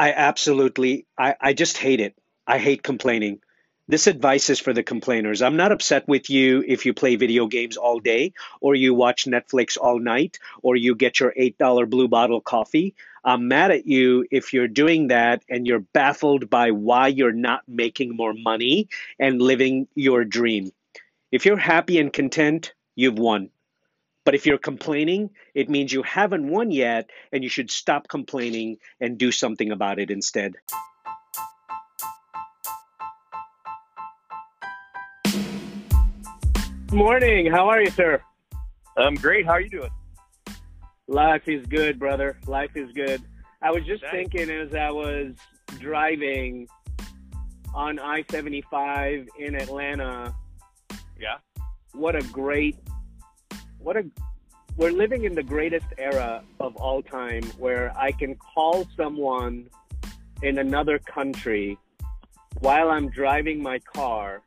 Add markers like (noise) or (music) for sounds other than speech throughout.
I absolutely, I, I just hate it. I hate complaining. This advice is for the complainers. I'm not upset with you if you play video games all day, or you watch Netflix all night, or you get your $8 blue bottle coffee. I'm mad at you if you're doing that and you're baffled by why you're not making more money and living your dream. If you're happy and content, you've won. But if you're complaining, it means you haven't won yet, and you should stop complaining and do something about it instead. Morning. How are you, sir? I'm great. How are you doing? Life is good, brother. Life is good. I was just Thanks. thinking as I was driving on I 75 in Atlanta, Yeah. what a great, what a, we're living in the greatest era of all time where I can call someone in another country while I'm driving my car,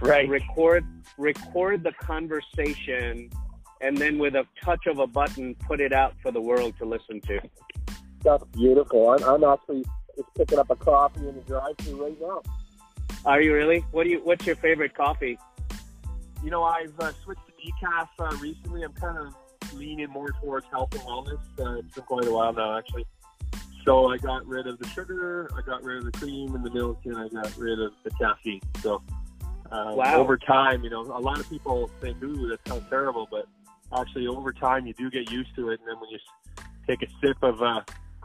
Right. record, record the conversation, and then with a touch of a button, put it out for the world to listen to. That's beautiful. I'm, I'm actually just picking up a coffee in the drive-thru right now. Are you really? What do you? What's your favorite coffee? You know, I've uh, switched to decaf uh, recently. I'm kind of leaning more towards health and wellness. Uh, it's been quite a while now, actually. So I got rid of the sugar, I got rid of the cream and the milk, and I got rid of the caffeine. So uh, Wow. over time, you know, a lot of people think, "Ooh, that sounds terrible," but actually, over time, you do get used to it. And then when you take a sip of uh,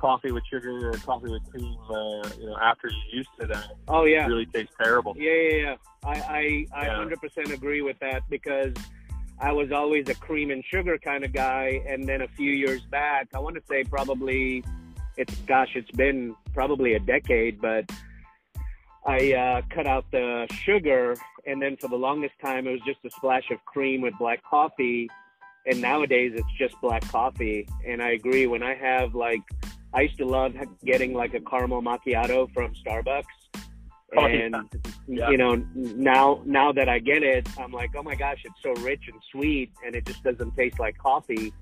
coffee with sugar or coffee with cream, uh, you know, after you're used to that, Oh yeah, it really tastes terrible. yeah, yeah, yeah. I I I Yeah. 100% agree with that because I was always a cream and sugar kind of guy, and then a few years back, I want to say probably it's gosh, it's been probably a decade, but I uh, cut out the sugar, and then for the longest time, it was just a splash of cream with black coffee. And nowadays, it's just black coffee. And I agree. When I have like, I used to love getting like a caramel macchiato from Starbucks. Oh, yeah. And Yeah. you know, now now that I get it, I'm like, oh my gosh, it's so rich and sweet, and it just doesn't taste like coffee.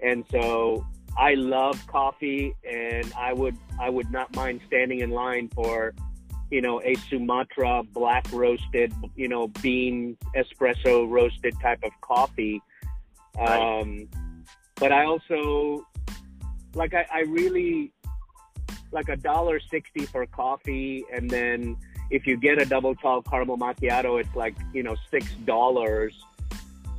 And so I love coffee, and I would I would not mind standing in line for, you know, a Sumatra black roasted, you know, bean espresso roasted type of coffee. Right. Um, but I also like I, I really like a dollar sixty for coffee, and then if you get a double tall caramel macchiato, it's like you know six dollars.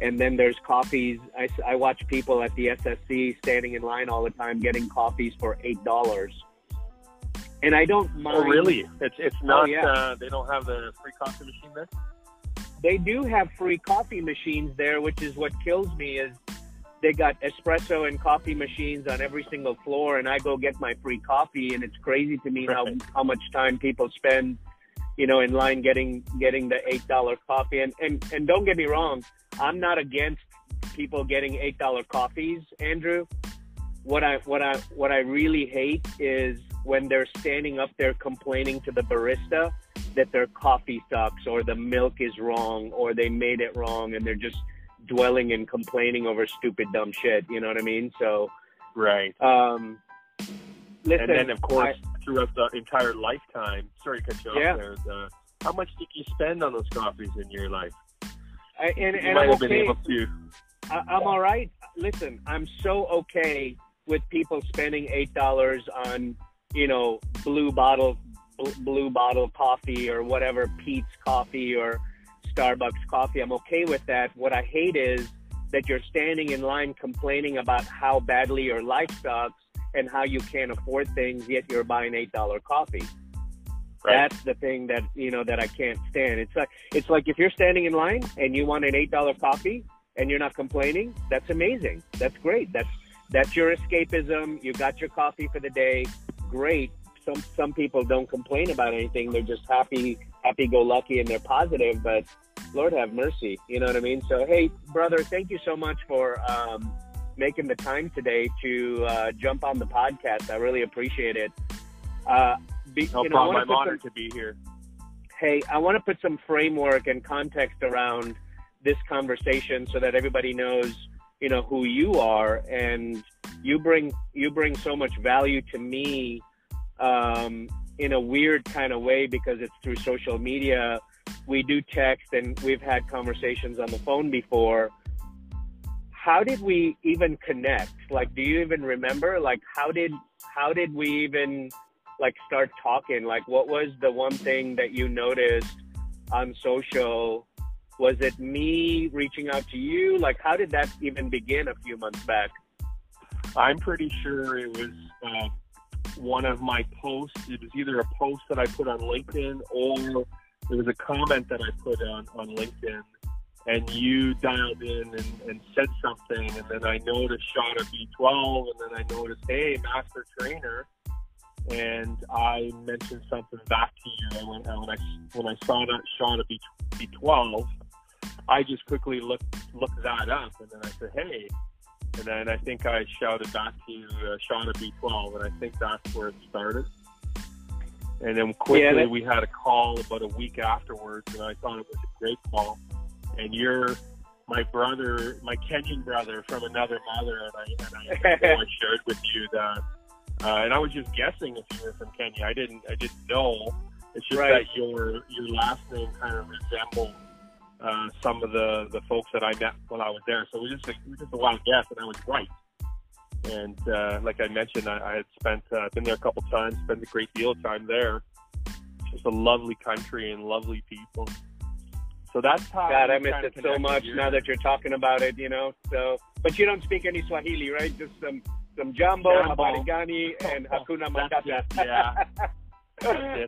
And then there's coffees. I, I watch people at the SSC standing in line all the time getting coffees for eight dollars. And I don't mind. Oh, really? It's it's not. yeah. uh, they don't have the free coffee machine there. they do have free coffee machines there, which is what kills me is they got espresso and coffee machines on every single floor and I go get my free coffee and it's crazy to me how, how much time people spend, you know, in line getting getting the eight dollar coffee and, and and don't get me wrong, I'm not against people getting eight dollar coffees, Andrew. What I what I what I really hate is when they're standing up there complaining to the barista that their coffee sucks or the milk is wrong or they made it wrong and they're just dwelling and complaining over stupid dumb shit. You know what I mean? So, Right. um, listen. and then, of course, throughout the entire lifetime. Sorry to cut you off there. Uh, how much did you spend on those coffees in your life? I, I, and, You and might I'm have been able to. I, I'm all right. Listen, I'm so okay with people spending eight dollars on, you know, blue bottle, bl- blue bottle coffee or whatever, Peet's coffee or Starbucks coffee. I'm okay with that. What I hate is that you're standing in line complaining about how badly your life sucks and how you can't afford things, yet you're buying eight dollar coffee. Right. That's the thing that you know that I can't stand. It's like it's like if you're standing in line and you want an eight dollar coffee and you're not complaining, that's amazing. That's great. That's that's your escapism. You got your coffee for the day. Great. Some some people don't complain about anything. They're just happy happy go lucky and they're positive, but Lord have mercy. You know what I mean? So hey, brother, thank you so much for um, making the time today to uh, jump on the podcast. I really appreciate it. Uh, be, No you know, problem. I'm put some- to be here. hey, I want to put some framework and context around this conversation so that everybody knows, you know, who you are and you bring you bring so much value to me um, in a weird kind of way because it's through social media. We do text and we've had conversations on the phone before. How did we even connect? Like, do you even remember? Like, how did how did we even like start talking? Like, what was the one thing that you noticed on social? Was it me reaching out to you? Like, how did that even begin a few months back? I'm pretty sure it was uh, one of my posts. It was either a post that I put on LinkedIn or it was a comment that I put on, on LinkedIn. And you dialed in and, and said something, and then I noticed shot of B12, and then I noticed, hey, Master Trainer, and I mentioned something back to you. When, when I when I saw that shot of B12, I just quickly looked looked that up, and then I said, hey, and then I think I shouted back to you, uh, shot of B12, and I think that's where it started. And then quickly Yeah, that- we had a call about a week afterwards, and I thought it was a great call. And you're my brother, my Kenyan brother from another mother, and I, and I, I (laughs) shared with you that. Uh, and I was just guessing if you were from Kenya. I didn't, I didn't know. It's just Right. that your your last name kind of resembled uh, some of the the folks that I met while I was there. So we just a, it just a wild guess, and I was right. And uh, like I mentioned, I, I had spent uh, been there a couple times, spent a great deal of time there. Just a lovely country and lovely people. So that's how. God, I miss it so much now that you're talking about it, you know. So, but you don't speak any Swahili, right? Just some some Jambo. habarigani, and (laughs) hakuna matata. yeah. (laughs)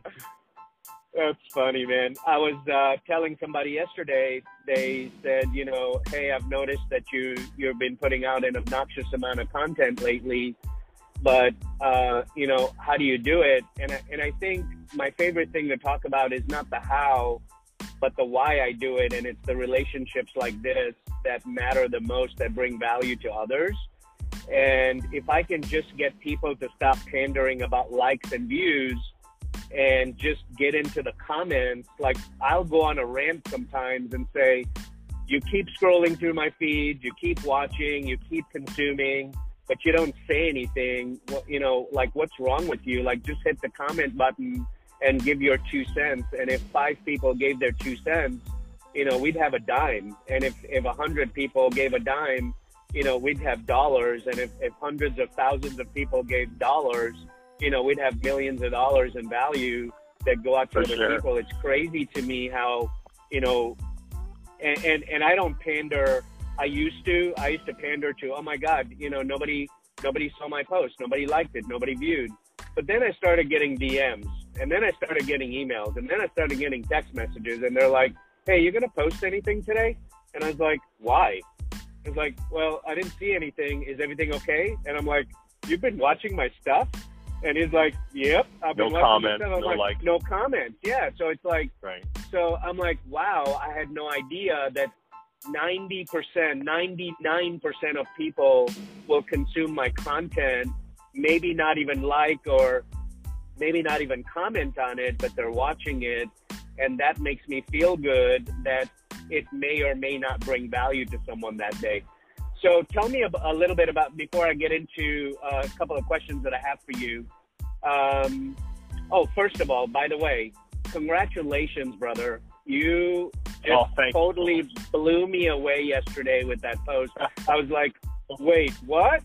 That's funny, man. I was uh, telling somebody yesterday. They said, you know, hey, I've noticed that you you've been putting out an obnoxious amount of content lately, but uh, you know, how do you do it? And I, and I think my favorite thing to talk about is not the how, but the why I do it, and it's the relationships like this that matter the most, that bring value to others. And if I can just get people to stop pandering about likes and views and just get into the comments, like I'll go on a rant sometimes and say, you keep scrolling through my feed, you keep watching, you keep consuming, but you don't say anything. What, you know, like what's wrong with you? Like just hit the comment button and give your two cents. And if five people gave their two cents, you know, we'd have a dime. And if, if a hundred people gave a dime, you know, we'd have dollars. And if, if hundreds of thousands of people gave dollars, you know, we'd have millions of dollars in value that go out to For other sure. people. It's crazy to me how, you know, and, and, and I don't pander. I used to, I used to pander to, oh my God, you know, nobody, nobody saw my post. Nobody liked it. Nobody viewed. But then I started getting DMs and then I started getting emails and then I started getting text messages and they're like, Hey, you're going to post anything today? And I was like, why? It's like, well, I didn't see anything. Is everything okay? And I'm like, you've been watching my stuff? And he's like, yep. I've been No watching comment, your stuff. I'm no like, like. no comments. Yeah. So it's like, Right. so I'm like, wow, I had no idea that 90%, 99% of people will consume my content, maybe not even like or maybe not even comment on it, but they're watching it. And that makes me feel good that it may or may not bring value to someone that day. So tell me a, a little bit about, before I get into uh, a couple of questions that I have for you. Um, oh, first of all, by the way, congratulations, brother. You just Oh, thank you. totally blew me away yesterday with that post. I was like, wait, what?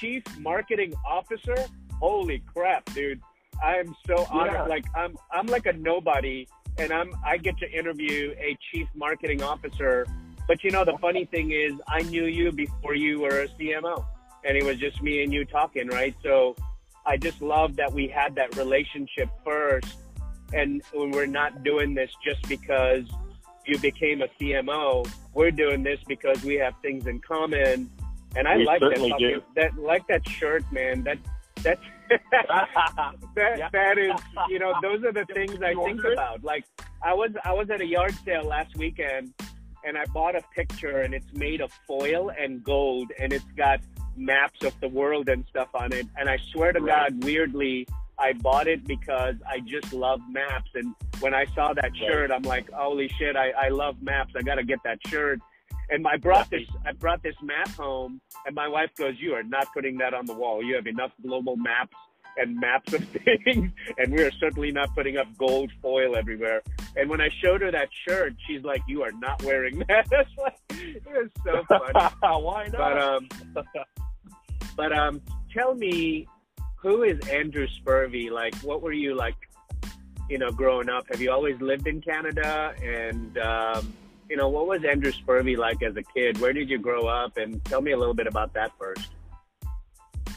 Chief marketing officer? Holy crap, dude. I'm so honored. Yeah. Like I'm I'm like a nobody and I'm I get to interview a chief marketing officer. But you know the funny thing is I knew you before you were a CMO. And it was just me and you talking, right? So I just love that we had that relationship first and we're not doing this just because you became a CMO. We're doing this because we have things in common. And I We like that, fucking- that like that shirt, man. That that's (laughs) that Yeah. that is (laughs) you know those are the things I think about. Like I was I was at a yard sale last weekend and I bought a picture and it's made of foil and gold and it's got maps of the world and stuff on it. And I swear to Right. God, weirdly, I bought it because I just love maps. And when I saw that shirt, I'm like, holy shit, I, I love maps. I gotta get that shirt. And I brought this I brought this map home and my wife goes, You are not putting that on the wall. You have enough global maps and maps of (laughs) things, and we are certainly not putting up gold foil everywhere. And when I showed her that shirt, she's like, "You are not wearing (laughs) that." (laughs) it was so funny. Why not? But um, but um, tell me, who is Andrew Spurvey? Like, what were you like? You know, growing up, have you always lived in Canada? And um, you know, what was Andrew Spurvey like as a kid? Where did you grow up? And tell me a little bit about that first.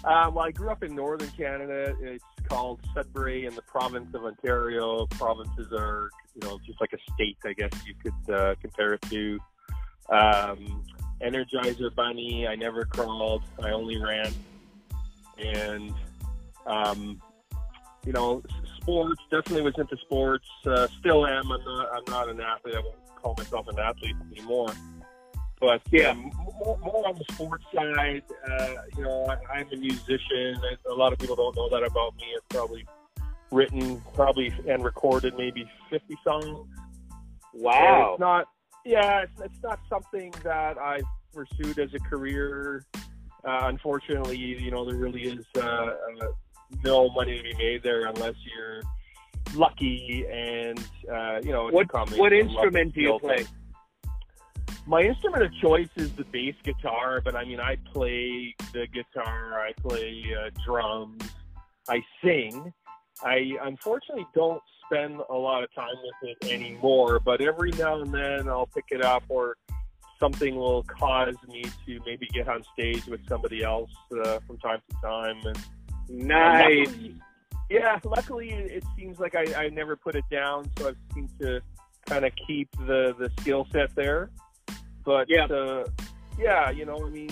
Uh, well, I grew up in northern Canada. It's called Sudbury in the province of Ontario. Provinces are, you know, just like a state, I guess you could uh, compare it to. Um, Energizer Bunny. I never crawled. I only ran. And, um, you know, sports. Definitely was into sports. Uh, still am. I'm not. I'm not an athlete. I won't call myself an athlete anymore. But Yeah. more, more on the sports side, uh, you know, I, I'm a musician. A lot of people don't know that about me. I've probably written, probably and recorded maybe 50 songs. And Wow. It's not, yeah, it's, it's not something that I've pursued as a career. Uh, unfortunately, you know, there really is uh, uh, no money to be made there unless you're lucky and, uh, you know, it's What what and instrument do you play? thing. My instrument of choice is the bass guitar, but I mean, I play the guitar, I play uh, drums, I sing. I unfortunately don't spend a lot of time with it anymore, but every now and then I'll pick it up or something will cause me to maybe get on stage with somebody else uh, from time to time. And Nice. Luckily, yeah, luckily it seems like I, I never put it down, so I've seemed to kind of keep the the skill set there. But Yeah. uh, yeah, you know, I mean,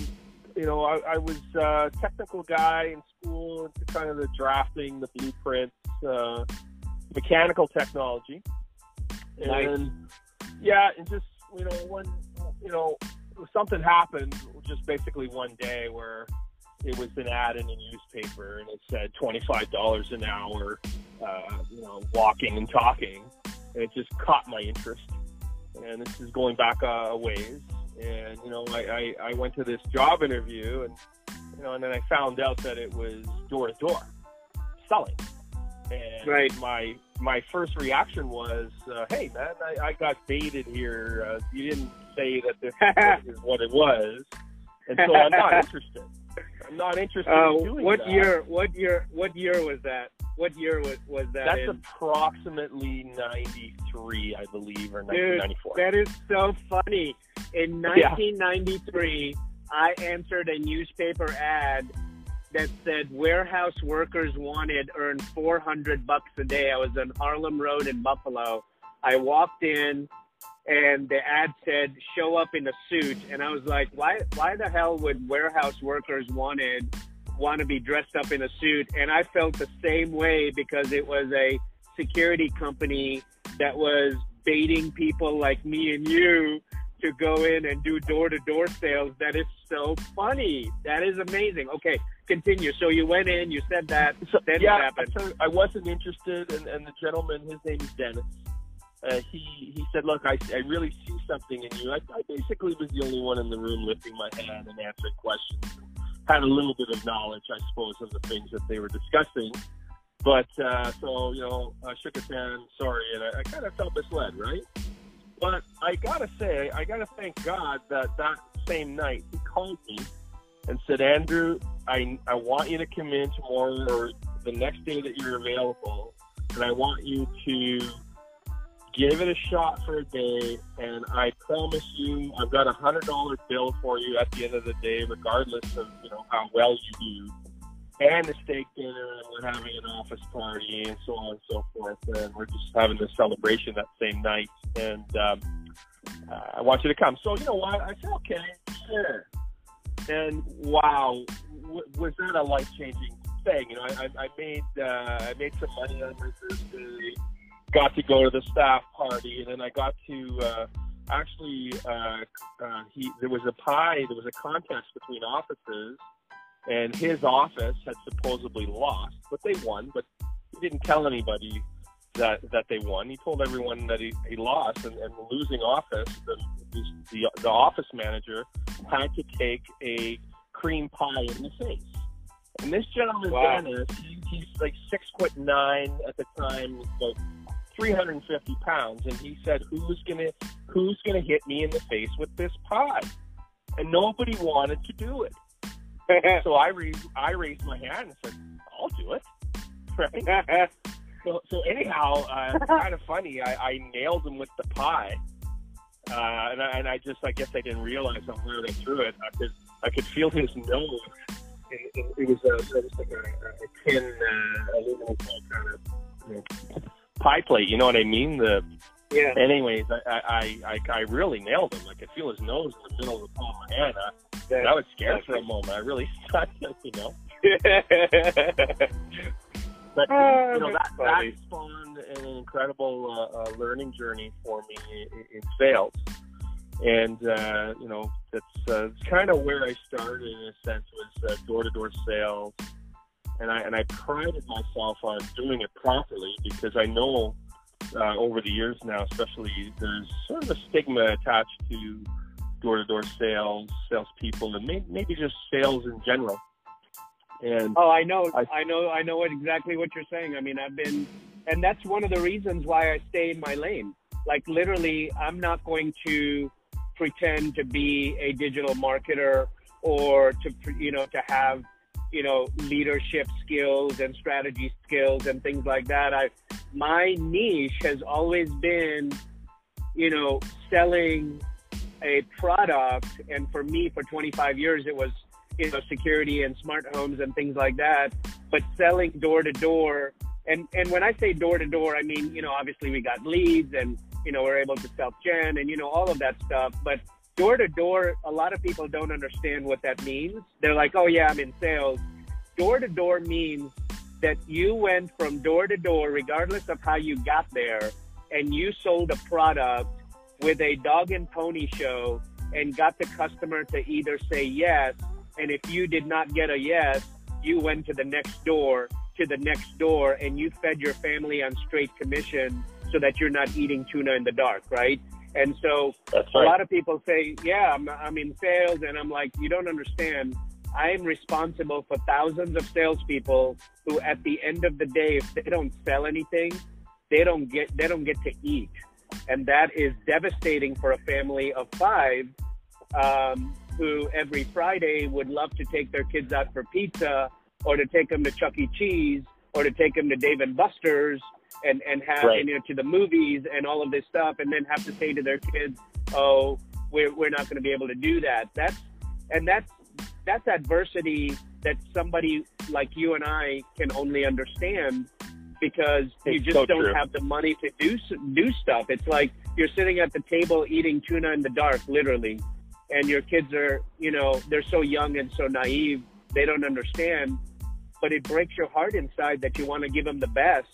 you know, I, I was a technical guy in school into kind of the drafting, the blueprints, uh, mechanical technology, Nice. and yeah, and just you know, when you know something happened, just basically one day where it was an ad in a newspaper and it said twenty five dollars an hour, uh, you know, walking and talking, and it just caught my interest. And this is going back uh, a ways, and you know, I, I I went to this job interview, and you know, and then I found out that it was door to door selling. And Right. my my first reaction was, uh, "Hey man, I, I got baited here. Uh, you didn't say that this (laughs) is what it was, and so I'm not (laughs) interested. I'm not interested Uh, in doing what that. year? What year? What year was that? What year was was that That's in? approximately 93, I believe, or Dude, 1994. that is so funny. In Yeah. 1993, I answered a newspaper ad that said warehouse workers wanted earn 400 bucks a day. I was on Harlem Road in Buffalo. I walked in and the ad said show up in a suit and I was like why why the hell would warehouse workers wanted want to be dressed up in a suit and I felt the same way because it was a security company that was baiting people like me and you to go in and do door to door sales. That is so funny. That is amazing. Okay, continue. So you went in, you said that. So, Then yeah, what happened? so I wasn't interested, and, and the gentleman, his name is Dennis. Uh, he he said, "Look, I, I really see something in you." I, I basically was the only one in the room lifting my hand and answering questions. Had a little bit of knowledge, I suppose, of the things that they were discussing. But uh, so you know, I shook his hand. Sorry, and I, I kind of felt misled, right? But I gotta say, I gotta thank God that that same night he called me and said, Andrew, I I want you to come in tomorrow or the next day that you're available, and I want you to give it a shot for a day. And I promise you, I've got a hundred dollar bill for you at the end of the day, regardless of you know how well you do. And a steak dinner, and we're having an office party, and so on and so forth. And we're just having this celebration that same night. And um, uh, I want you to come. So you know what? I said, okay, sure. And wow, w- was that a life changing thing? You know, I, I, I made uh, I made some money on my first day. Got to go to the staff party, and then I got to uh, actually uh, uh, he there was a pie. There was a contest between offices, and his office had supposedly lost, but they won. But he didn't tell anybody that that they won. He told everyone that he, he lost, and, and losing office, the, the the office manager had to take a cream pie in the face. And this gentleman, Wow. Dennis, he he's like six foot nine at the time, about 350 pounds, and he said, "Who's gonna Who's gonna hit me in the face with this pie?" And nobody wanted to do it. (laughs) so I raised I raised my hand and said, "I'll do it." (laughs) Right. (laughs) So, so anyhow, uh, kind of funny. I, I nailed him with the pie, uh, and, I, and I just, I guess, I didn't realize how hard I threw it. I could, I could feel his nose. It, it, it was, a, it was like a, a tin uh, aluminum kind of you know, pie plate. You know what I mean? The Yeah. anyways, I, I, I, I really nailed him. I could feel his nose in the middle of the palm of my hand. I, I was scared for a moment. I really (laughs) thought, you know. (laughs) But Oh, you know that, that spawned an incredible uh, uh, learning journey for me in, in sales, and uh, you know that's uh, kind of where I started in a sense was door to door sales, and I and I prided myself on doing it properly because I know uh, over the years now, especially there's sort of a stigma attached to door to door sales, salespeople, and may, maybe just sales in general. And Oh, I know, I- I know, I know what, exactly what you're saying. I mean, I've been, and that's one of the reasons why I stay in my lane. Like literally, I'm not going to pretend to be a digital marketer or to, you know, to have, you know, leadership skills and strategy skills and things like that. I, my niche has always been, you know, selling a product. And for me, for 25 years, it was you know security and smart homes and things like that but selling door to door and and when i say door to door i mean you know obviously we got leads and you know we're able to self gen and you know all of that stuff but door to door a lot of people don't understand what that means they're like oh yeah i'm in sales door to door means that you went from door to door regardless of how you got there and you sold a product with a dog and pony show and got the customer to either say yes and if you did not get a yes, you went to the next door, to the next door, and you fed your family on straight commission so that you're not eating tuna in the dark, right? And so that's a lot of people say, yeah, I'm, I'm in sales. And I'm like, you don't understand. I am responsible for thousands of salespeople who at the end of the day, if they don't sell anything, they don't get, they don't get to eat. And that is devastating for a family of five, um, who every Friday would love to take their kids out for pizza or to take them to Chuck E. Cheese or to take them to Dave and Buster's and, and have, Right. you know, to the movies and all of this stuff and then have to say to their kids, oh, we're, we're not going to be able to do that. That's, and that's, that's adversity that somebody like you and I can only understand because you just so don't true. have the money to do do stuff. It's like you're sitting at the table eating tuna in the dark, literally, and your kids are, you know, they're so young and so naive, they don't understand. But it breaks your heart inside that you want to give them the best,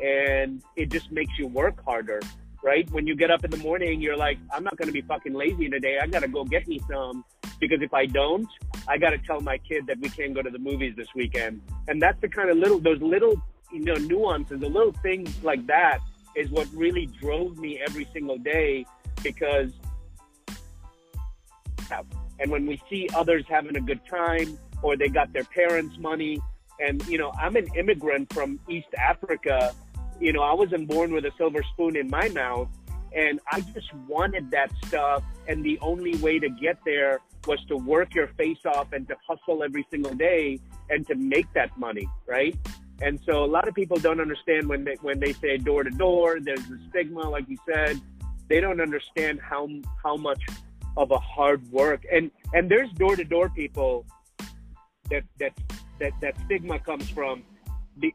and it just makes you work harder, right? When you get up in the morning, you're like, I'm not going to be fucking lazy today. I got to go get me some because if I don't, I got to tell my kid that we can't go to the movies this weekend. And that's the kind of little, those little, you know, nuances, the little things like that is what really drove me every single day because, and when we see others having a good time or they got their parents' money, and, you know, I'm an immigrant from East Africa. You know, I wasn't born with a silver spoon in my mouth. And I just wanted that stuff. And the only way to get there was to work your face off and to hustle every single day and to make that money, right? And so a lot of people don't understand when they when they say door to door, there's a stigma, like you said. They don't understand how how much of a hard work and and there's door to door people that that that that stigma comes from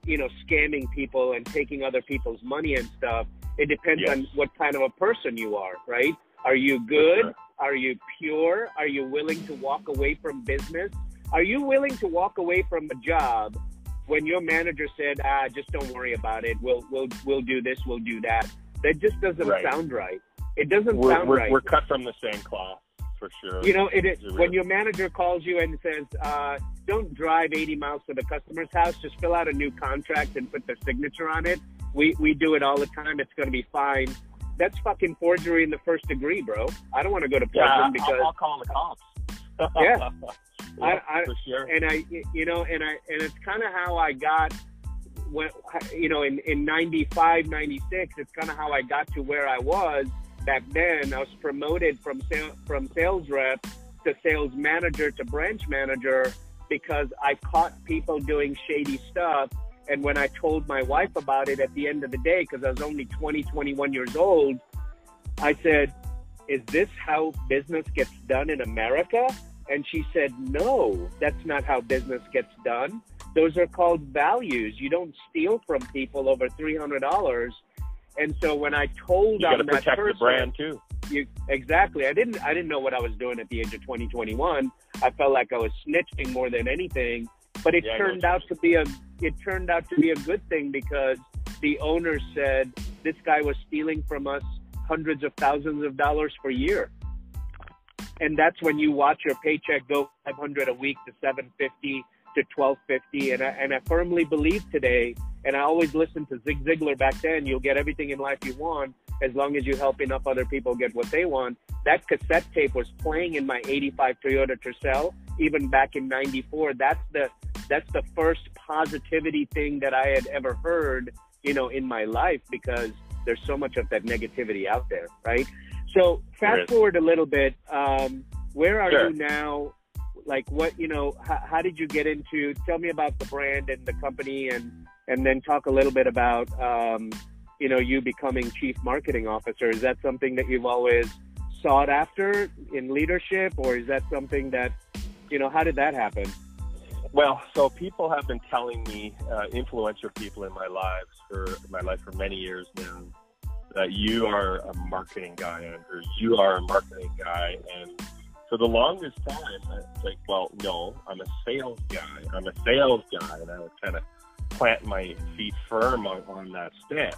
you know scamming people and taking other people's money and stuff. It depends Yes. on what kind of a person you are, right? Are you good? Are you pure? Are you willing to walk away from business? Are you willing to walk away from a job when your manager said, "Ah, just don't worry about it. We'll we'll we'll do this. We'll do that." That just doesn't Right. sound right. It doesn't We're, sound we're, right. we're cut from the same cloth for sure. You know, it, Is when your manager calls you and says, uh, "Don't drive 80 miles to the customer's house. Just fill out a new contract and put their signature on it." We we do it all the time. It's going to be fine. That's fucking forgery in the first degree, bro. I don't want to go to prison yeah, because I'll, I'll call the cops. (laughs) (laughs) Yeah. I- I- for sure. and I, you know, and I, and it's kind of how I got when you know in in 95 96 it's kind of how i got to where i was back then i was promoted from sales from sales rep to sales manager to branch manager because i caught people doing shady stuff and when i told my wife about it at the end of the day because i was only 20 21 years old i said is this how business gets done in america and she said no that's not how business gets done those are called values. You don't steal from people over three hundred dollars. And so when I told you got to that protect person, the brand too. You, exactly. I didn't. I didn't know what I was doing at the age of 20, 21. I felt like I was snitching more than anything. But it Yeah, turned out to be a. It turned out to be a good thing because the owner said this guy was stealing from us hundreds of thousands of dollars per year. And that's when you watch your paycheck go 500 a week to 750 to 1250 and I, and I firmly believe today and I always listened to Zig Ziglar back then you'll get everything in life you want as long as you help enough other people get what they want. That cassette tape was playing in my 85 Toyota Tercel even back in 94 that's the that's the first positivity thing that I had ever heard you know in my life because there's so much of that negativity out there right? So fast forward a little bit um, where are Sure. you now? Like what you know how, how did you get into tell me about the brand and the company and and then talk a little bit about um, you know you becoming chief marketing officer is that something that you've always sought after in leadership or is that something that you know how did that happen Well, so people have been telling me, uh, influential people in my lives for my life for many years now, that you are a marketing guy, Andrew. You are a marketing guy, and for the longest time, it's like, well, no, I'm a sales guy. I'm a sales guy, and I would kind of plant my feet firm on, on that stance.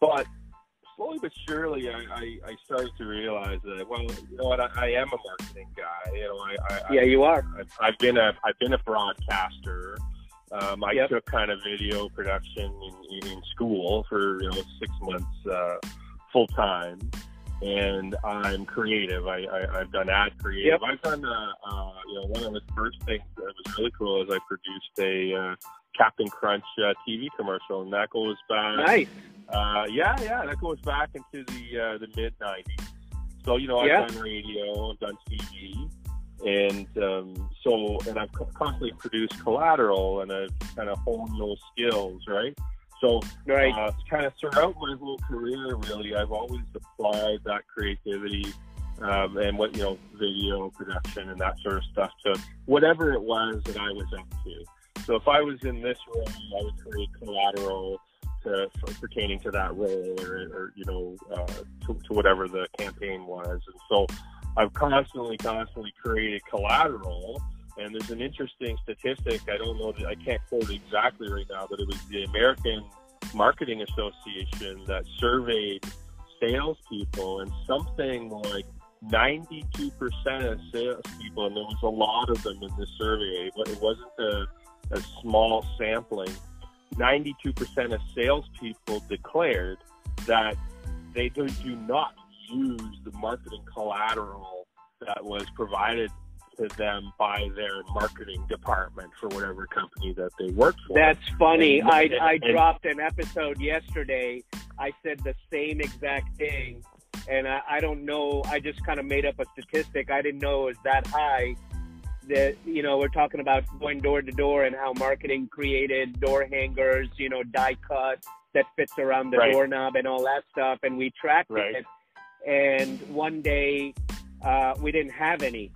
But slowly but surely, I, I, I started to realize that, well, you know what, I, I am a marketing guy. You know, I, I, I yeah you are I've, I've been a I've been a broadcaster. Um, I Yep. took kind of video production in, in school for you know six months uh, full time, and I'm creative. I, I I've done ad creative. Yep. I've done uh, uh, you know one of the first things that was really cool is I produced a uh, Captain Crunch uh, TV commercial, and that goes back. nice Uh, yeah, yeah, that goes back into the uh, the mid '90s. So you know, I've Yeah. done radio, I've done TV, and um, so and I've constantly produced collateral, and I've kind of honed those skills, right? So right uh, kind of throughout my whole career, really, I've always applied that creativity um, and what you know, video production and that sort of stuff to whatever it was that I was up to. So if I was in this role, I would create collateral to, pertaining to that role, or, or you know, uh, to, to whatever the campaign was. And so I've constantly, constantly created collateral. And there's an interesting statistic. I don't know. I can't quote exactly right now, but it was the American Marketing Association that surveyed salespeople, and something like 92% of salespeople, and there was a lot of them in this survey. but It wasn't a, a small sampling. 92% of salespeople declared that they do, do not use the marketing collateral that was provided to them by their marketing department for whatever company that they work for. That's funny. And- I and- I dropped an episode yesterday. I said the same exact thing, and I, I don't know. I just kind of made up a statistic. I didn't know it was that high. That you know, we're talking about going door to door and how marketing created door hangers, you know, die cut that fits around the Right. doorknob and all that stuff, and we tracked Right. it. And one day, uh, we didn't have any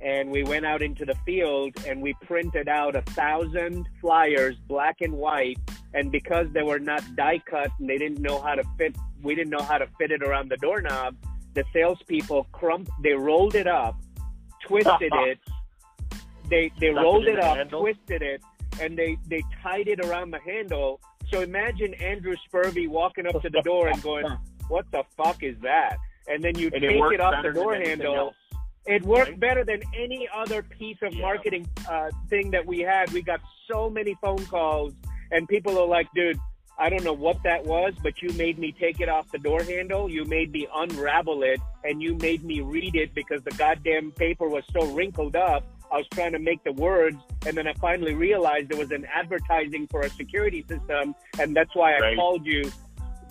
and we went out into the field and we printed out a thousand flyers, black and white. And because they were not die cut and they didn't know how to fit, we didn't know how to fit it around the doorknob. The salespeople crump, they rolled it up, twisted (laughs) it. They they Stuck rolled in it up, handle? twisted it, and they they tied it around the handle. So imagine Andrew Spurvey walking up to the door and going, "What the fuck is that?" And then you and take it it off the door handle. else. It worked Right? better than any other piece of Yeah. marketing uh, thing that we had. We got so many phone calls, and people are like, dude, I don't know what that was, but you made me take it off the door handle. You made me unravel it, and you made me read it because the goddamn paper was so wrinkled up. I was trying to make the words, and then I finally realized it was an advertising for a security system, and that's why I Right. called you.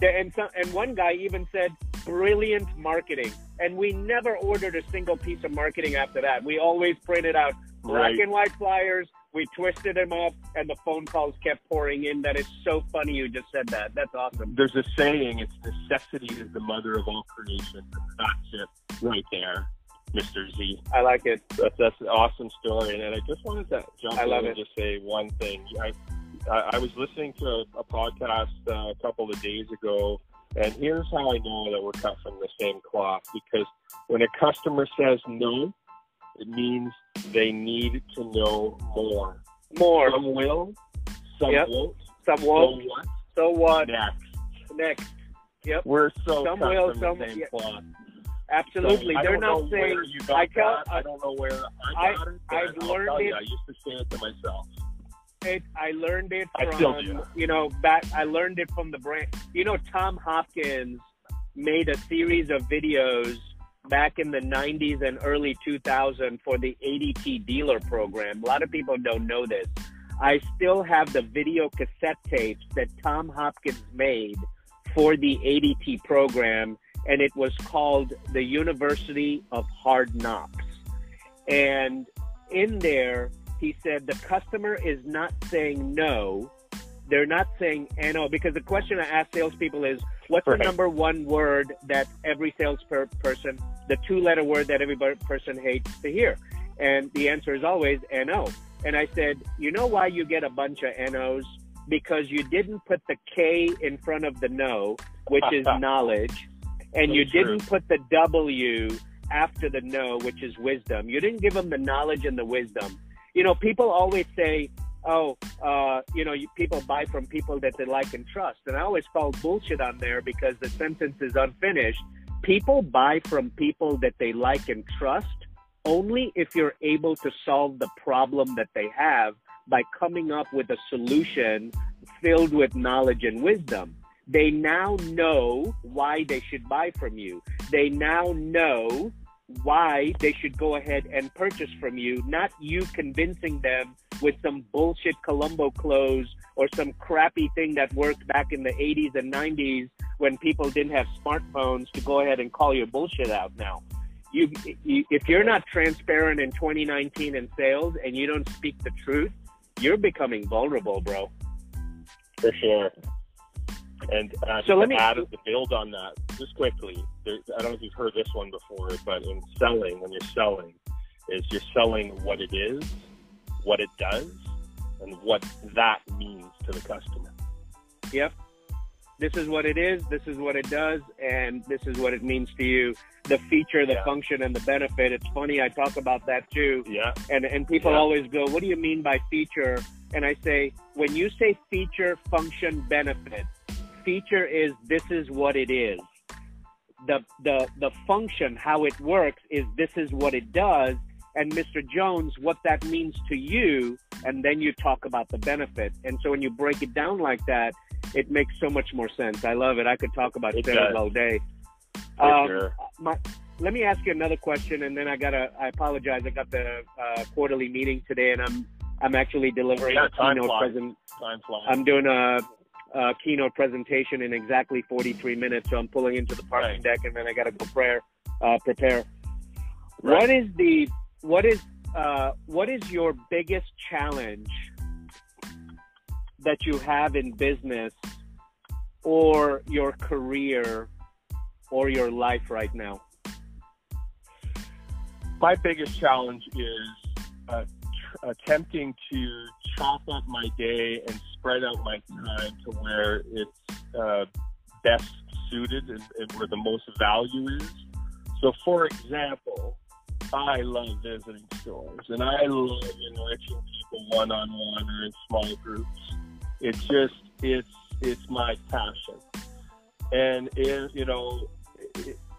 And some, and one guy even said, "Brilliant marketing." And we never ordered a single piece of marketing after that. We always printed out black Right. and white flyers. We twisted them up, and the phone calls kept pouring in. That is so funny you just said that. That's awesome. There's a saying, it's necessity is the mother of all creation. That's it right there, Mr. Z. I like it. That's, that's an awesome story. And I just wanted to jump I in love and it. just say one thing. I, I, I was listening to a, a podcast uh, a couple of days ago, and here's how I know that we're cut from the same cloth. Because when a customer says no, it means they need to know more. More. Some will, some Yep. won't. Some won't. So what? So what? Next. Next. Yep. We're so Some cut will, from some- the same yeah. cloth. Absolutely. So I They're know saying. where you got I tell- that. I don't know where I I- got it. But I've learned tell you, it- I used to say it to myself. it. I learned it from you know back. I learned it from the brand. You know, Tom Hopkins made a series of videos back in the 90s and early 2000 for the ADT dealer program. A lot of people don't know this. I still have the video cassette tapes that Tom Hopkins made for the ADT program, and it was called the University of Hard Knocks. And in there, he said the customer is not saying no. They're not saying no because the question I ask salespeople is, what's Right. the number one word that every salesperson, the two-letter word that every person hates to hear? And the answer is always no. And I said, you know why you get a bunch of NOs? Because you didn't put the K in front of the no, which is (laughs) knowledge, and So you true. didn't put the W after the no, which is wisdom. You didn't give them the knowledge and the wisdom. You know, people always say, oh, uh, you know, you, people buy from people that they like and trust. And I always call bullshit on there because the sentence is unfinished. People buy from people that they like and trust only if you're able to solve the problem that they have by coming up with a solution filled with knowledge and wisdom. They now know why they should buy from you. They now know why they should go ahead and purchase from you, not you convincing them with some bullshit Columbo close or some crappy thing that worked back in the 80s and 90s when people didn't have smartphones to go ahead and call your bullshit out now. You, you, if you're not transparent in 2019 in sales and you don't speak the truth, you're becoming vulnerable, bro. For sure. And uh, So to let me- add to build on that just quickly. There, I don't know if you've heard this one before, but in selling, when you're selling, is you're selling what it is, what it does, and what that means to the customer. Yep. This is what it is, this is what it does, and this is what it means to you. The feature, the Yeah. function, and the benefit. It's funny, I talk about that too. Yeah. And, and people Yeah. always go, What do you mean by feature? And I say, When you say feature, function, benefit, feature is this is what it is. The, the, the function, how it works, is this is what it does. And Mr. Jones, what that means to you, and then you talk about the benefit. And so when you break it down like that, it makes so much more sense. I love it. I could talk about It sales all day. Um, sure. my, let me ask you another question, and then I gotta. I apologize. I got the uh, quarterly meeting today, and I'm I'm actually delivering Yeah, a keynote present. I'm doing a, a keynote presentation in exactly 43 minutes, so I'm pulling into the parking Right. deck, and then I gotta go prayer, uh, prepare. Right. What is the what is uh, what is your biggest challenge that you have in business or your career or your life right now? my biggest challenge is uh, tr- attempting to chop up my day and spread out my time to where it's uh, best suited and, and where the most value is. So, for example, I love visiting stores and I love enriching people one on one or in small groups. It's just it's it's my passion, and it, you know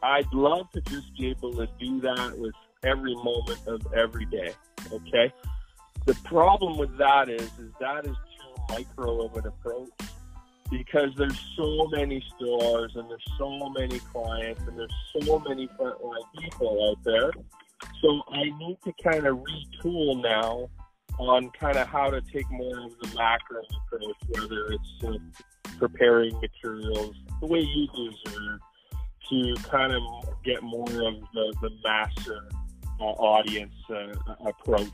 I'd love to just be able to do that with every moment of every day. Okay. The problem with that is, is that is micro of an approach because there's so many stores and there's so many clients and there's so many frontline people out there. So I need to kind of retool now on kind of how to take more of the macro approach, whether it's uh, preparing materials the way you do, sir, to kind of get more of the, the uh, audience uh, approach.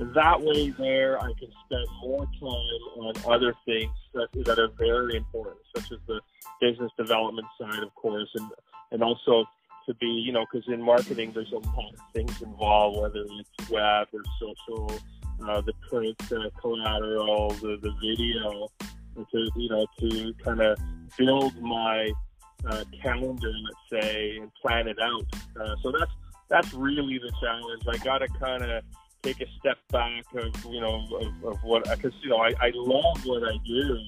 That way, there I can spend more time on other things that, that are very important, such as the business development side, of course, and and also to be, you know, because in marketing there's a lot of things involved, whether it's web or social, uh, the print uh, collateral, the the video, to you know to kind of build my uh, calendar, let's say, and plan it out. Uh, so that's that's really the challenge. I got to kind of take a step back of you know of, of what because you know I, I love what I do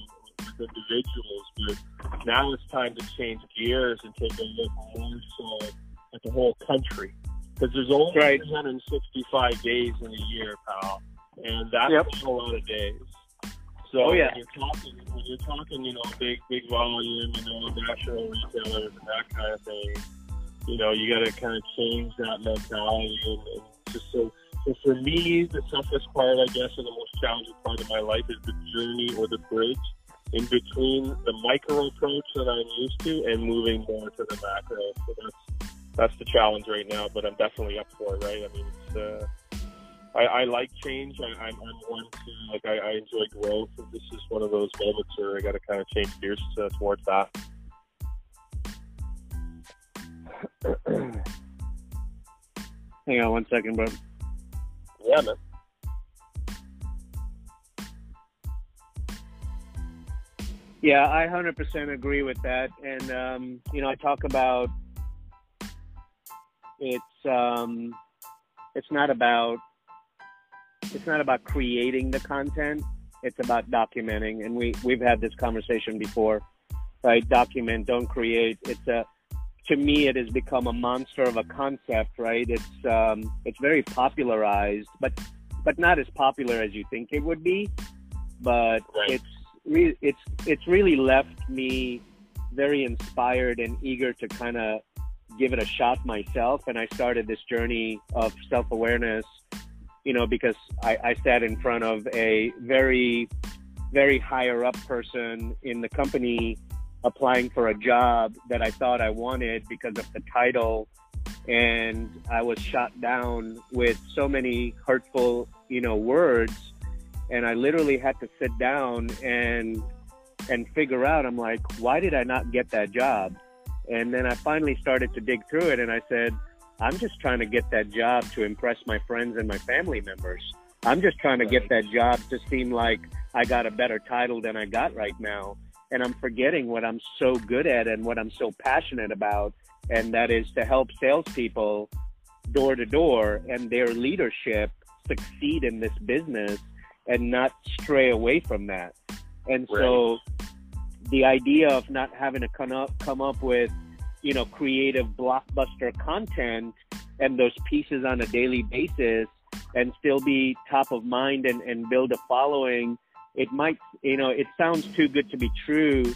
with individuals, but now it's time to change gears and take a look more so at the whole country because there's only right. 365 days in a year, pal, and that's yep. a lot of days. So oh, yeah. when you're talking, when you're talking, you know, big, big volume, you know, national retailers and that kind of thing, you know, you got to kind of change that mentality and, and just so. So for me, the toughest part, I guess, and the most challenging part of my life is the journey or the bridge in between the micro approach that I'm used to and moving more to the macro. So that's that's the challenge right now, but I'm definitely up for it. Right? I mean, it's. Uh, I, I like change. I, I'm, I'm one to like I, I enjoy growth, and this is one of those moments where I got to kind of change gears towards that. Hang on one second, bro. Yeah, man. Yeah, I 100% agree with that. And, um, you know, I talk about it's, um, it's not about it's not about creating the content. It's about documenting. And we, we've had this conversation before, right? Document, don't create. It's a, to me, it has become a monster of a concept, right? It's, um, it's very popularized, but, but not as popular as you think it would be. But right. it's, re- it's, it's really left me very inspired and eager to kind of give it a shot myself. And I started this journey of self awareness you know, because I, I sat in front of a very, very higher up person in the company applying for a job that I thought I wanted because of the title. And I was shot down with so many hurtful, you know, words. And I literally had to sit down and and figure out I'm like, why did I not get that job? And then I finally started to dig through it and I said, I'm just trying to get that job to impress my friends and my family members. I'm just trying to get that job to seem like I got a better title than I got right now. And I'm forgetting what I'm so good at and what I'm so passionate about. And that is to help salespeople door to door and their leadership succeed in this business and not stray away from that. And right. so the idea of not having to come up, come up with you know, creative blockbuster content and those pieces on a daily basis and still be top of mind and, and build a following, it might, you know, it sounds too good to be true,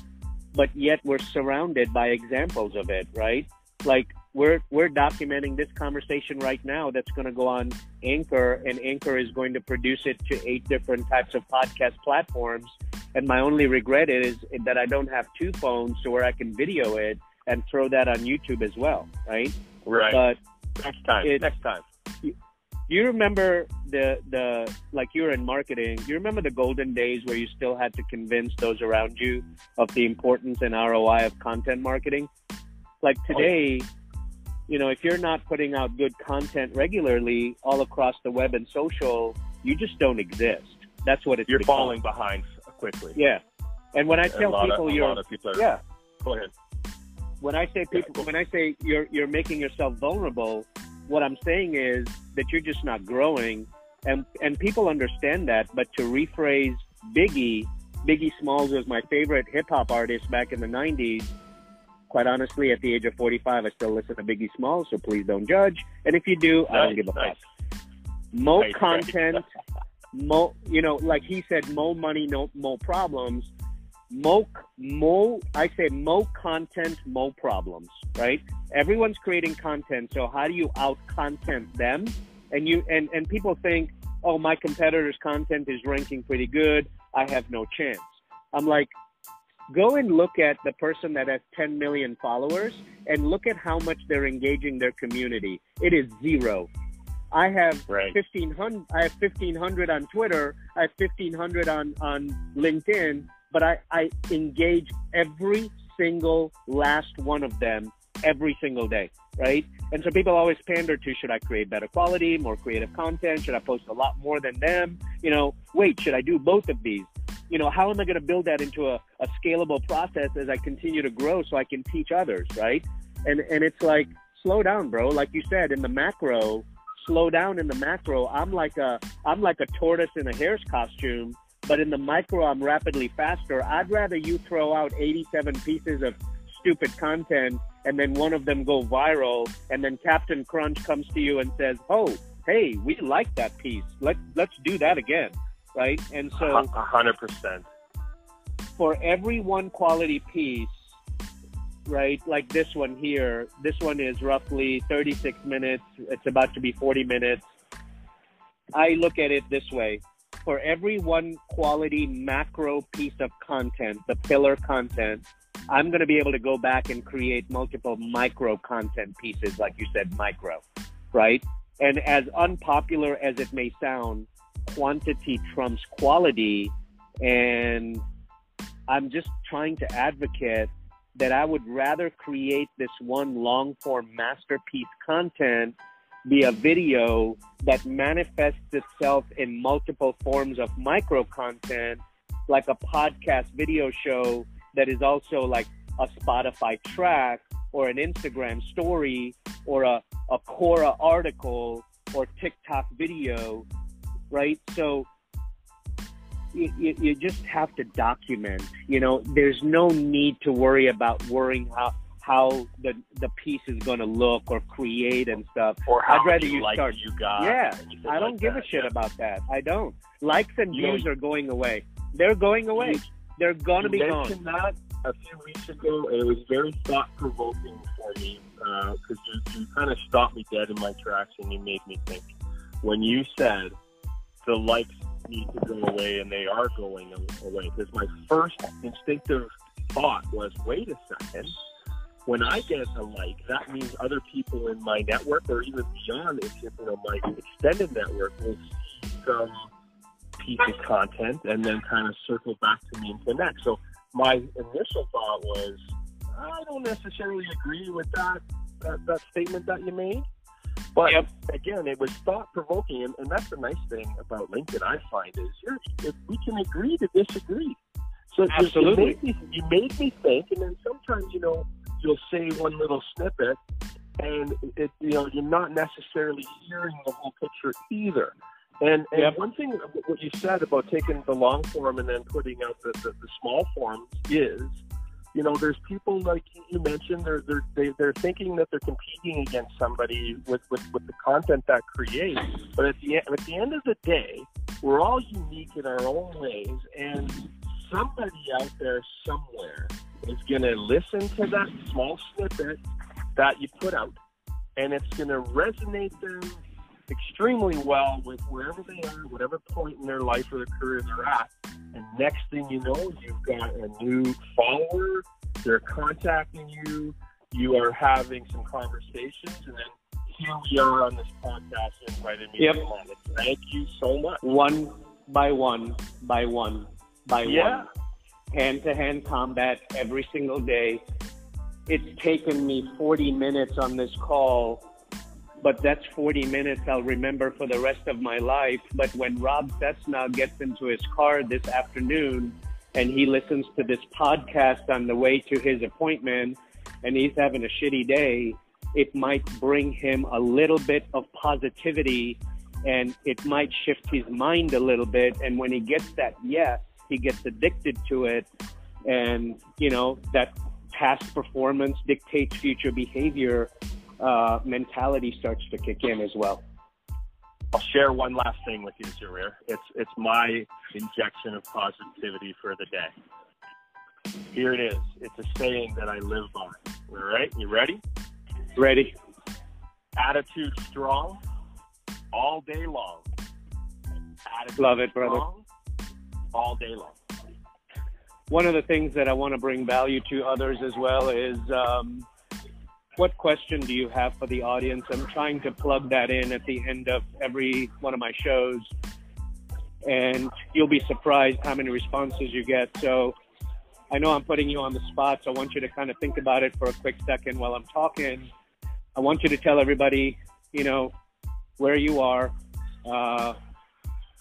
but yet we're surrounded by examples of it, right? Like we're we're documenting this conversation right now that's going to go on Anchor, and Anchor is going to produce it to eight different types of podcast platforms. And my only regret is that I don't have two phones to where I can video it and throw that on YouTube as well, right? Right. But next time. It, next time. You, you remember the the like you were in marketing. You remember the golden days where you still had to convince those around you of the importance and ROI of content marketing. Like oh, today, you know, if you're not putting out good content regularly all across the web and social, you just don't exist. That's what it's. You're become. falling behind quickly. Yeah, and when I tell people of, you're, people are, yeah, go ahead when I say people, when I say you're you're making yourself vulnerable, what I'm saying is that you're just not growing, and and people understand that. But to rephrase Biggie, Biggie Smalls was my favorite hip hop artist back in the '90s. Quite honestly, at the age of 45, I still listen to Biggie Smalls, so please don't judge. And if you do, nice, I don't give a nice. fuck. Mo nice, content, mo you know, like he said, mo money, no mo problems mo mo I say mo content, mo problems, right? Everyone's creating content, so how do you out content them? And you and and people think, oh, my competitor's content is ranking pretty good. I have no chance. I'm like, go and look at the person that has 10 million followers and look at how much they're engaging their community. It is zero. I have Right. 1500 I have 1500 on Twitter, I have 1500 on on LinkedIn, but I I engage every single last one of them every single day, right? And so people always pander to should I create better quality, more creative content, should I post a lot more than them? You know, wait, should I do both of these? You know, how am I going to build that into a, a scalable process as I continue to grow so I can teach others, right? And and it's like slow down, bro. Like you said in the macro, slow down in the macro. I'm like a I'm like a tortoise in a hare's costume, but in the micro I'm rapidly faster. I'd rather you throw out 87 pieces of stupid content and then one of them go viral and then Captain Crunch comes to you and says, "Oh, hey, we like that piece. Let let's do that again." Right? And so A hundred percent. for every one quality piece, right, like this one here, this one is roughly 36 minutes. It's about to be 40 minutes. I look at it this way. For every one quality macro piece of content, the pillar content, I'm going to be able to go back and create multiple micro content pieces, like you said, micro, right? And as unpopular as it may sound, quantity trumps quality. And I'm just trying to advocate that I would rather create this one long form masterpiece content be a video that manifests itself in multiple forms of micro content, like a podcast video show that is also like a Spotify track or an Instagram story or a, a Quora article or TikTok video, right? So you, you, you just have to document. You know, there's no need to worry about worrying how how the the piece is going to look or create and stuff. Or how I'd rather you likes start- you got. yeah, I don't like give that, a shit yeah. about that. I don't. Likes and You know, views are going away. They're going away. They're gonna be gone. mentioned that a few weeks ago, and it was very thought provoking for me uh, because you, you kind of stopped me dead in my tracks and you made me think. When you said the likes need to go away and they are going away, because my first instinctive thought was, wait a second. When I get a like, that means other people in my network or even beyond, if you know, my extended network will see some piece of content and then kind of circle back to me and connect. So my initial thought was, I don't necessarily agree with that that, that statement that you made. But Yep. again, it was thought provoking, and, and that's the nice thing about LinkedIn. I find is you're, if we can agree to disagree. So you- Absolutely. you made, me, you made me think, and then sometimes you know you'll say one little snippet, and it you know you're not necessarily hearing the whole picture either. And, and Yep. one thing, what you said about taking the long form and then putting out the, the, the small forms is, you know, there's people like you mentioned, they're they're they, they're thinking that they're competing against somebody with, with, with the content that creates. But at the end, at the end of the day, we're all unique in our own ways, and somebody out there somewhere is going to listen to that small snippet that you put out, and it's going to resonate them extremely well with wherever they are, whatever point in their life or their career they're at. And next thing you know, you've got a new follower. They're contacting you. You are having some conversations, and then here we are on this podcast inviting me Yep. to come on. Thank you so much. One by one by one by Yeah. one. Hand to hand combat every single day. It's taken me 40 minutes on this call, but that's 40 minutes I'll remember for the rest of my life. But when Rob Cessna gets into his car this afternoon and he listens to this podcast on the way to his appointment and he's having a shitty day, it might bring him a little bit of positivity and it might shift his mind a little bit. And when he gets that yes, he gets addicted to it. And, you know, that past performance dictates future behavior uh, mentality starts to kick in as well. I'll share one last thing with you, Zarir. It's it's my injection of positivity for the day. Here it is. It's a saying that I live by. All right, you ready? Ready. Attitude strong all day long. Attitude Love it, brother. all day long. One of the things that I want to bring value to others as well is um, what question do you have for the audience? I'm trying to plug that in at the end of every one of my shows, and you'll be surprised how many responses you get. So I know I'm putting you on the spot, so I want you to kind of think about it for a quick second while I'm talking. I want you to tell everybody, you know, where you are, uh,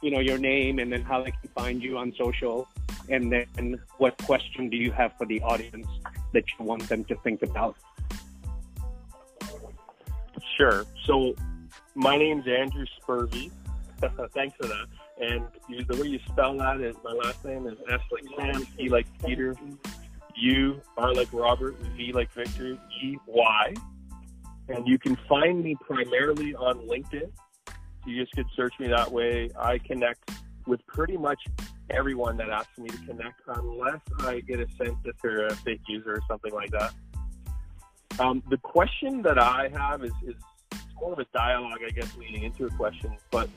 you know, your name, and then how they can find you on social, and then what question do you have for the audience that you want them to think about? Sure. So my name's Andrew Spurvey. (laughs) Thanks for that. And the way you spell that is my last name is S like Sam, P like Peter, U, R like Robert, V like Victor, E, Y. And you can find me primarily on LinkedIn. So You just could search me that way. I connect with pretty much everyone that asks me to connect, unless I get a sense that they're a fake user or something like that. Um, the question that I have is, is more of a dialogue, I guess, leading into a question. But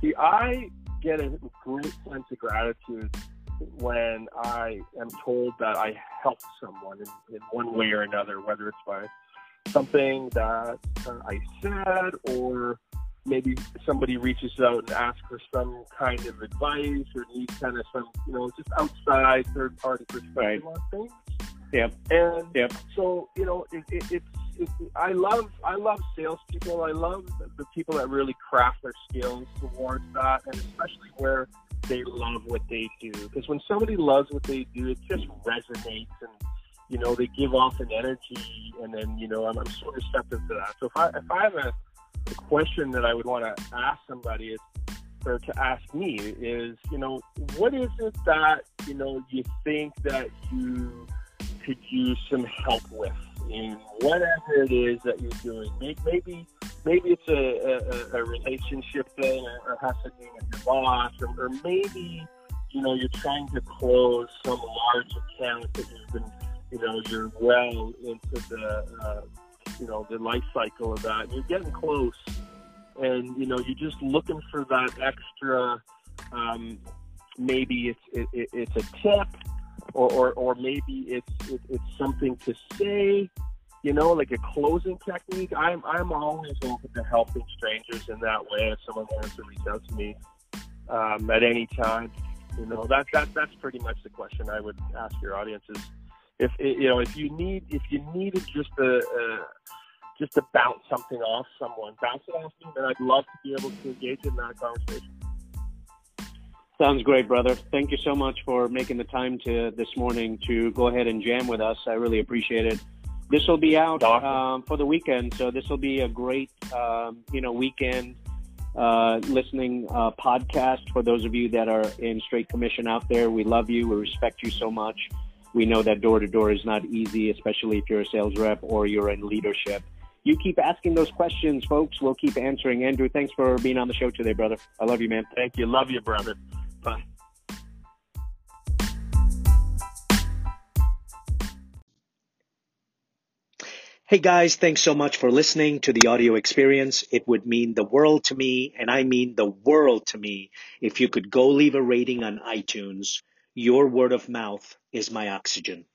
see, I get a great sense of gratitude when I am told that I helped someone in, in one way or another, whether it's by something that uh, I said or maybe somebody reaches out and asks for some kind of advice or needs kind of some, you know, just outside third party perspective Right. on things. Yep. And Yep. so, you know, it, it, it's, it, I love, I love salespeople. I love the, the people that really craft their skills towards that, and especially where they love what they do. Because when somebody loves what they do, it just resonates, and you know, they give off an energy, and then you know, I'm, I'm so receptive to that. So if I, if I have a, a question that I would want to ask somebody is, or to ask me is, you know, what is it that you know you think that you could use some help with in whatever it is that you're doing. May- Maybe maybe it's a, a, a relationship thing or, or do with your boss, or, or maybe you know you're trying to close some large account that you've been you know you're well into the uh, you know the life cycle of that. You're getting close, and you know you're just looking for that extra. Um, maybe it's it, it, it's a tip or, or, or maybe it's it, it's something to say, you know, like a closing technique. I'm I'm always open to helping strangers in that way. If someone wants to reach out to me um, at any time, you know, that that that's pretty much the question I would ask your audiences. If you know, if you need if you needed just a, a just to bounce something off someone, bounce it off me, then I'd love to be able to engage in that conversation. Sounds great, brother. Thank you so much for making the time to this morning to go ahead and jam with us. I really appreciate it. This will be out Awesome. um, for the weekend, so this will be a great, um, you know, weekend uh, listening uh, podcast for those of you that are in straight commission out there. We love you. We respect you so much. We know that door to door is not easy, especially if you're a sales rep or you're in leadership. You keep asking those questions, folks. We'll keep answering. Andrew, thanks for being on the show today, brother. I love you, man. Thank you. Love you, brother. Hey guys, thanks so much for listening to the audio experience. It would mean the world to me, and I mean the world to me, if you could go leave a rating on iTunes. Your word of mouth is my oxygen.